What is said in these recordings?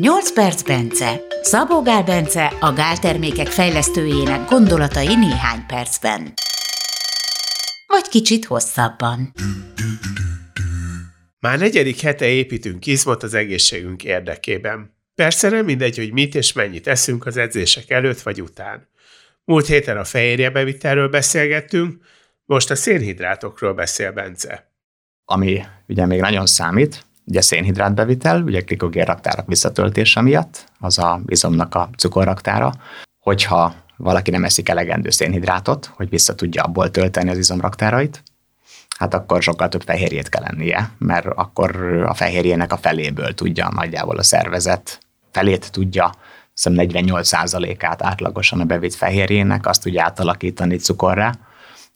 8 perc Bence. Szabó Gál Bence a gáltermékek fejlesztőjének gondolatai néhány percben. Vagy kicsit hosszabban. Már negyedik hete építünk izmot az egészségünk érdekében. Persze nem mindegy, hogy mit és mennyit eszünk az edzések előtt vagy után. Múlt héten a fehérjebevitelről beszélgettünk, most a szénhidrátokról beszél Bence. Ami ugye még nagyon számít, ugye szénhidrátbevitel, ugye glikogén raktárak visszatöltése miatt, az a izomnak a cukorraktára, hogyha valaki nem eszik elegendő szénhidrátot, hogy vissza tudja abból tölteni az izomraktárait, hát akkor sokkal több fehérjét kell lennie, mert akkor a fehérjének a feléből tudja nagyjából a szervezet, felét tudja, hiszem 48%-át átlagosan a bevitt fehérjének, azt tudja átalakítani cukorra,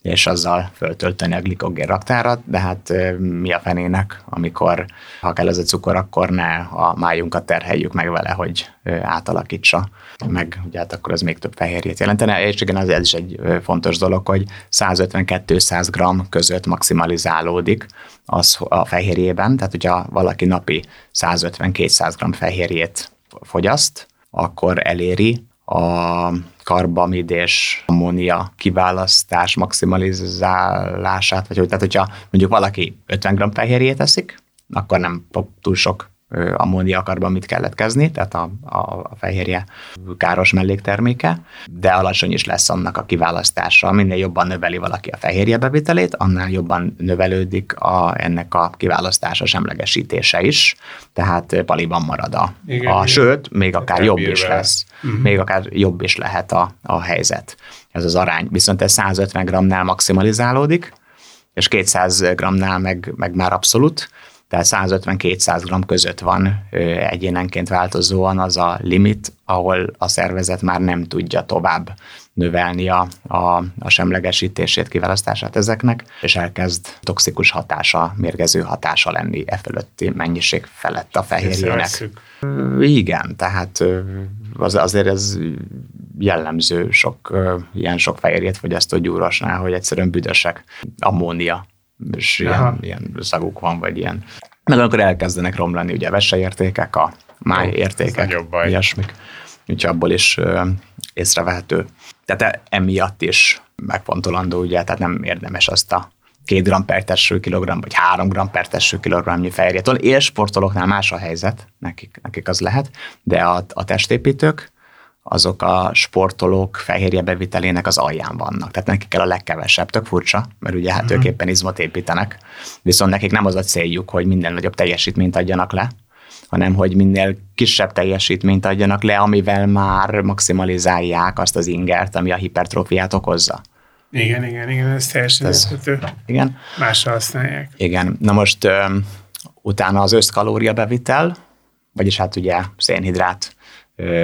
és azzal föltölteni a glikogén raktárat, de hát mi a fenének, amikor ha kell ez a cukor, akkor ne a májunkat terheljük meg vele, hogy átalakítsa meg, ugye hát akkor az még több fehérjét jelentene, és igen, ez is egy fontos dolog, hogy 150-200 g között maximalizálódik az a fehérjében, tehát hogyha valaki napi 150-200 g fehérjét fogyaszt, akkor eléri a karbamid és ammónia kiválasztás maximalizálását, vagy hogy, tehát hogyha mondjuk valaki 50 g fehérjét eszik, akkor nem fog túl sok ammóniakarban mit keletkezni, tehát a, a, a fehérje káros mellékterméke, de alacsony is lesz annak a kiválasztása. Minél jobban növeli valaki a fehérje bevitelét, annál jobban növelődik a, ennek a kiválasztása, semlegesítése is, tehát paliban marad a, igen, a sőt, még akár jobb is lesz, uh-huh. még akár jobb is lehet a, a helyzet. Ez az arány. Viszont ez 150 g-nál maximalizálódik, és 200 g-nál meg, meg már abszolút, tehát 150-200 g között van egyénenként változóan az a limit, ahol a szervezet már nem tudja tovább növelni a, a, a semlegesítését, kiválasztását ezeknek, és elkezd toxikus hatása, mérgező hatása lenni e fölötti mennyiség felett a fehérjének. Igen, tehát az, azért ez jellemző sok, ilyen sok fehérjét fogyasztó gyúrosnál, hogy egyszerűen büdösek, ammónia és ilyen, ilyen szaguk van, vagy ilyen. Meg akkor elkezdenek romlani ugye a veseértékek, a máj értékek, ilyesmik. Úgyhogy abból is ö, észrevehető. Tehát e, emiatt is megfontolandó, ugye, tehát nem érdemes azt a két gram per testő kilogramm, vagy három gram per testő kilogrammnyi fehérjét. Élsportolóknál más a helyzet, nekik, nekik az lehet, de a, a testépítők, azok a sportolók fehérje bevitelének az alján vannak. Tehát nekik kell a legkevesebb, tök furcsa, mert ugye hát uh-huh. ők éppen izmot építenek, viszont nekik nem az a céljuk, hogy minden nagyobb teljesítményt adjanak le, hanem hogy minél kisebb teljesítményt adjanak le, amivel már maximalizálják azt az ingert, ami a hipertrófiát okozza. Igen, igen, igen, ez teljesen ez, érthető. Igen. Másra használják. Igen. Na most ö, utána az összkalória bevitel, vagyis hát ugye szénhidrát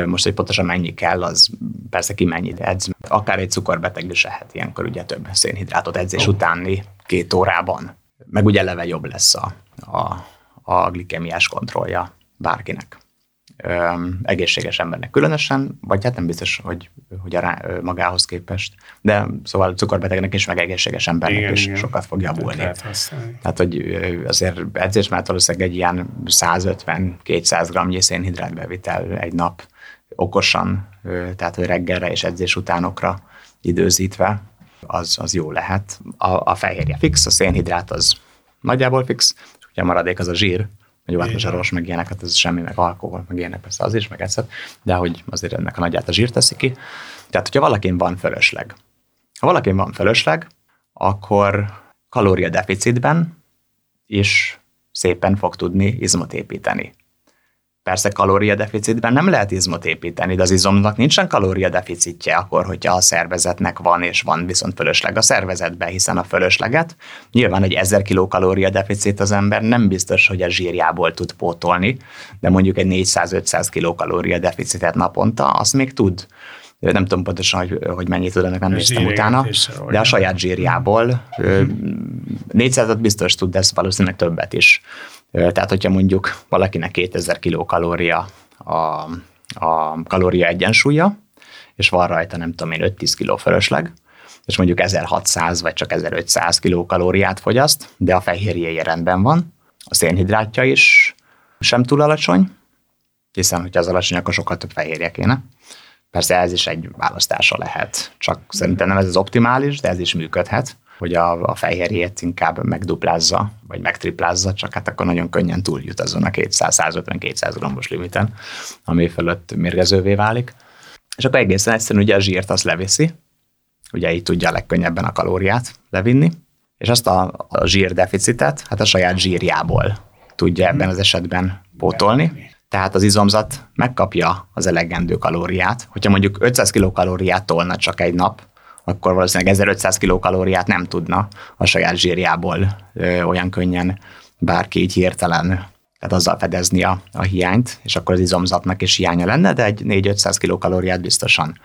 most, hogy pontosan mennyi kell, az persze ki mennyit edz. Akár egy cukorbeteg is lehet ilyenkor ugye több szénhidrátot edzés oh. utáni két órában. Meg ugye eleve jobb lesz a, a, a glikemiás kontrollja bárkinek. Egészséges embernek különösen, vagy hát nem biztos, hogy, hogy a rá, magához képest, de szóval cukorbetegnek is, meg egészséges embernek igen, is igen. sokat fog javulni. Tehát, hogy azért edzés már valószínűleg egy ilyen 150-200 g szénhidrátbevitel egy nap okosan, tehát hogy reggelre és edzés utánokra időzítve, az, az jó lehet. A, a fehérje fix, a szénhidrát az nagyjából fix, és ugye a maradék az a zsír, hogy vártozsaros, meg ilyeneket, ez semmi, meg alkohol, meg ilyenek, persze az is, meg egyszer, de hogy azért ennek a nagyját a zsírt teszi ki. Tehát, hogyha valakin van fölösleg, ha valakin van fölösleg, akkor kalóriadeficitben is szépen fog tudni izmot építeni. Persze kalóriadeficitben nem lehet izmot építeni, de az izomnak nincsen kalóriadeficitje akkor, hogyha a szervezetnek van, és van viszont fölösleg a szervezetben, hiszen a fölösleget nyilván egy 1000 kilókalória deficit az ember nem biztos, hogy a zsírjából tud pótolni, de mondjuk egy 400-500 kilókalória deficitet naponta, azt még tud nem tudom pontosan, hogy, hogy mennyit tud, ennek nem néztem utána, de a saját zsírjából 400-at biztos tud, de valószínűleg többet is. Tehát, hogyha mondjuk valakinek 2000 kilokalória a, a kalória egyensúlya, és van rajta nem tudom én 5-10 kiló fölösleg, és mondjuk 1600 vagy csak 1500 kilokalóriát fogyaszt, de a fehérjéje rendben van, a szénhidrátja is sem túl alacsony, hiszen hogyha az alacsony, akkor sokkal több fehérje kéne. Persze ez is egy választása lehet, csak szerintem nem ez az optimális, de ez is működhet, hogy a, a fehérjét inkább megduplázza, vagy megtriplázza, csak hát akkor nagyon könnyen túljut azon a 200-150-200 grammos limiten, ami fölött mérgezővé válik. És akkor egészen egyszerűen ugye a zsírt azt leviszi, ugye így tudja a legkönnyebben a kalóriát levinni, és azt a, a zsírdeficitet, hát a saját zsírjából tudja ebben az esetben pótolni. Tehát az izomzat megkapja az elegendő kalóriát. Hogyha mondjuk 500 kilokalóriát tolna csak egy nap, akkor valószínűleg 1500 kilokalóriát nem tudna a saját zsírjából ö, olyan könnyen bárki így hirtelen tehát azzal fedezni a, a hiányt, és akkor az izomzatnak is hiánya lenne, de egy 4-500 kilokalóriát biztosan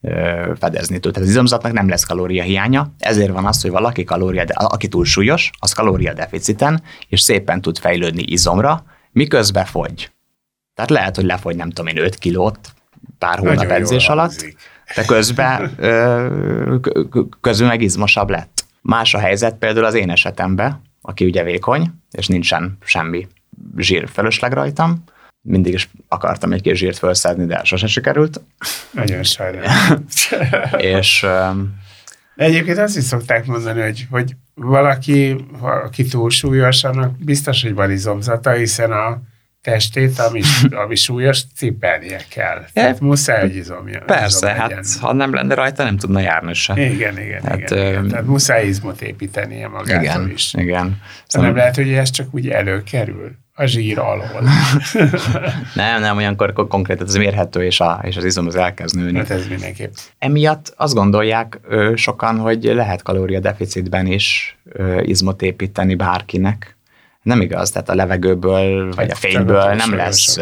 ö, fedezni tud. Tehát az izomzatnak nem lesz kalória hiánya, ezért van az, hogy valaki kalória, aki túl súlyos, az kalória deficiten, és szépen tud fejlődni izomra, miközben fogy. Tehát lehet, hogy lefogy nem tudom én 5 kilót pár hónap Nagyon edzés alatt, hangzik. de közben, közben meg izmosabb lett. Más a helyzet például az én esetemben, aki ugye vékony, és nincsen semmi zsír fölösleg rajtam, mindig is akartam egy kis zsírt felszedni, de sose sikerült. Nagyon sajnálom. és Egyébként azt is szokták mondani, hogy, hogy valaki, aki túlsúlyos, annak biztos, hogy van izomzata, hiszen a testét, ami, ami súlyos, cipelnie kell. Tehát muszáj, hogy izomja. Persze, izom hát legyen. ha nem lenne rajta, nem tudna járni se. Igen, igen, hát, igen, ö... igen. Tehát muszáj izmot építenie magától igen, is. Igen, Szóval nem lehet, hogy ez csak úgy előkerül a zsír alól. nem, nem, olyankor konkrétan ez mérhető, és, a, és az izom az elkezd nőni. Hát ez mindenképp. Emiatt azt gondolják ö, sokan, hogy lehet kalóriadeficitben is ö, izmot építeni bárkinek, nem igaz, tehát a levegőből vagy a fényből nem lesz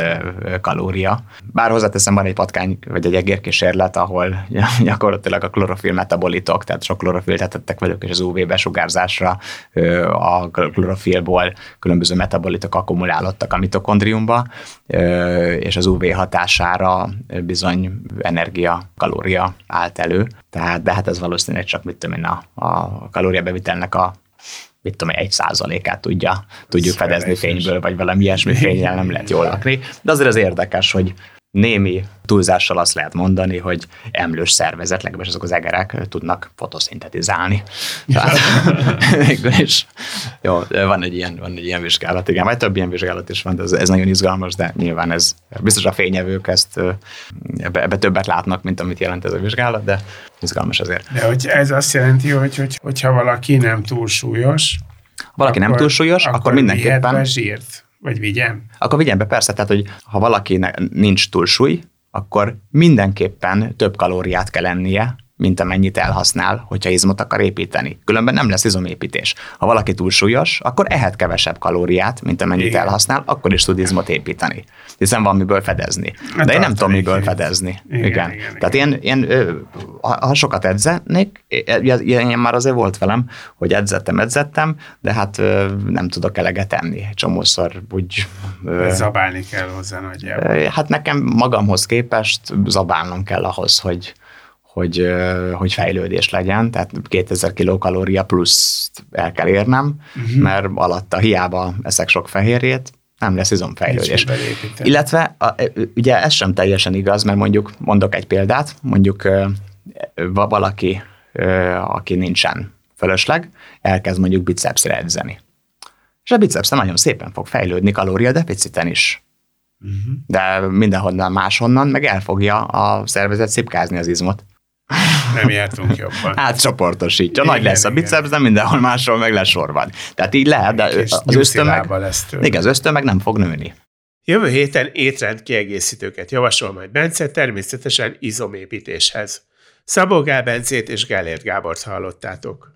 kalória. Bár hozzáteszem, van egy patkány vagy egy egérkísérlet, ahol gyakorlatilag a klorofil metabolitok, tehát sok klorofilt tettek velük, és az UV-besugárzásra a klorofilból különböző metabolitok akkumulálódtak a mitokondriumba, és az UV hatására bizony energia, kalória állt elő. Tehát, de hát ez valószínűleg csak mit tudom én, a, a kalóriabevitelnek a mit tudom, egy százalékát tudja, tudjuk Ez fedezni fényből, vagy valami ilyesmi fényjel nem lehet jól lakni. De azért az érdekes, hogy némi túlzással azt lehet mondani, hogy emlős szervezet, legalábbis azok az egerek tudnak fotoszintetizálni. is, jó, van egy, ilyen, van egy ilyen vizsgálat, igen, vagy több ilyen vizsgálat is van, de ez, ez nagyon izgalmas, de nyilván ez biztos a fényevők ezt ebbe, ebbe többet látnak, mint amit jelent ez a vizsgálat, de izgalmas azért. De hogy ez azt jelenti, hogy, hogy hogyha valaki nem túl súlyos, valaki akkor, nem túl súlyos, akkor, akkor mindenképpen... zsírt vagy vigyem? Akkor vigyem be, persze, tehát, hogy ha valaki nincs túlsúly, akkor mindenképpen több kalóriát kell ennie, mint amennyit elhasznál, hogyha izmot akar építeni. Különben nem lesz izomépítés. Ha valaki túlsúlyos, akkor ehet kevesebb kalóriát, mint amennyit Igen. elhasznál, akkor is tud izmot építeni. Hiszen van miből fedezni. Hát De én nem tudom miből fedezni. Igen. igen. igen Tehát. Én, én, ha sokat edzetnék, ilyen már azért volt velem, hogy edzettem, edzettem, de hát nem tudok eleget enni. Csomószor úgy... Zabálni kell hozzá nagyjából. Hát nekem magamhoz képest zabálnom kell ahhoz, hogy, hogy, hogy fejlődés legyen, tehát 2000 kilokalória plusz el kell érnem, uh-huh. mert alatta hiába eszek sok fehérjét, nem lesz izomfejlődés. Illetve a, ugye ez sem teljesen igaz, mert mondjuk mondok egy példát, mondjuk valaki, aki nincsen fölösleg, elkezd mondjuk bicepsre edzeni. És a biceps nagyon szépen fog fejlődni kalóriadeficiten is. Uh-huh. De mindenhonnan máshonnan meg el fogja a szervezet szipkázni az izmot. Nem jártunk jobban. Hát csoportosítja. Igen, Nagy lesz a biceps, de mindenhol máshol meg lesz sorban. Tehát így lehet, de az ösztömeg, igen, az ösztömeg nem fog nőni. Jövő héten étrend kiegészítőket javasol majd Bence, természetesen izomépítéshez. Szabó Gál Bencét és Gellért Gábort hallottátok.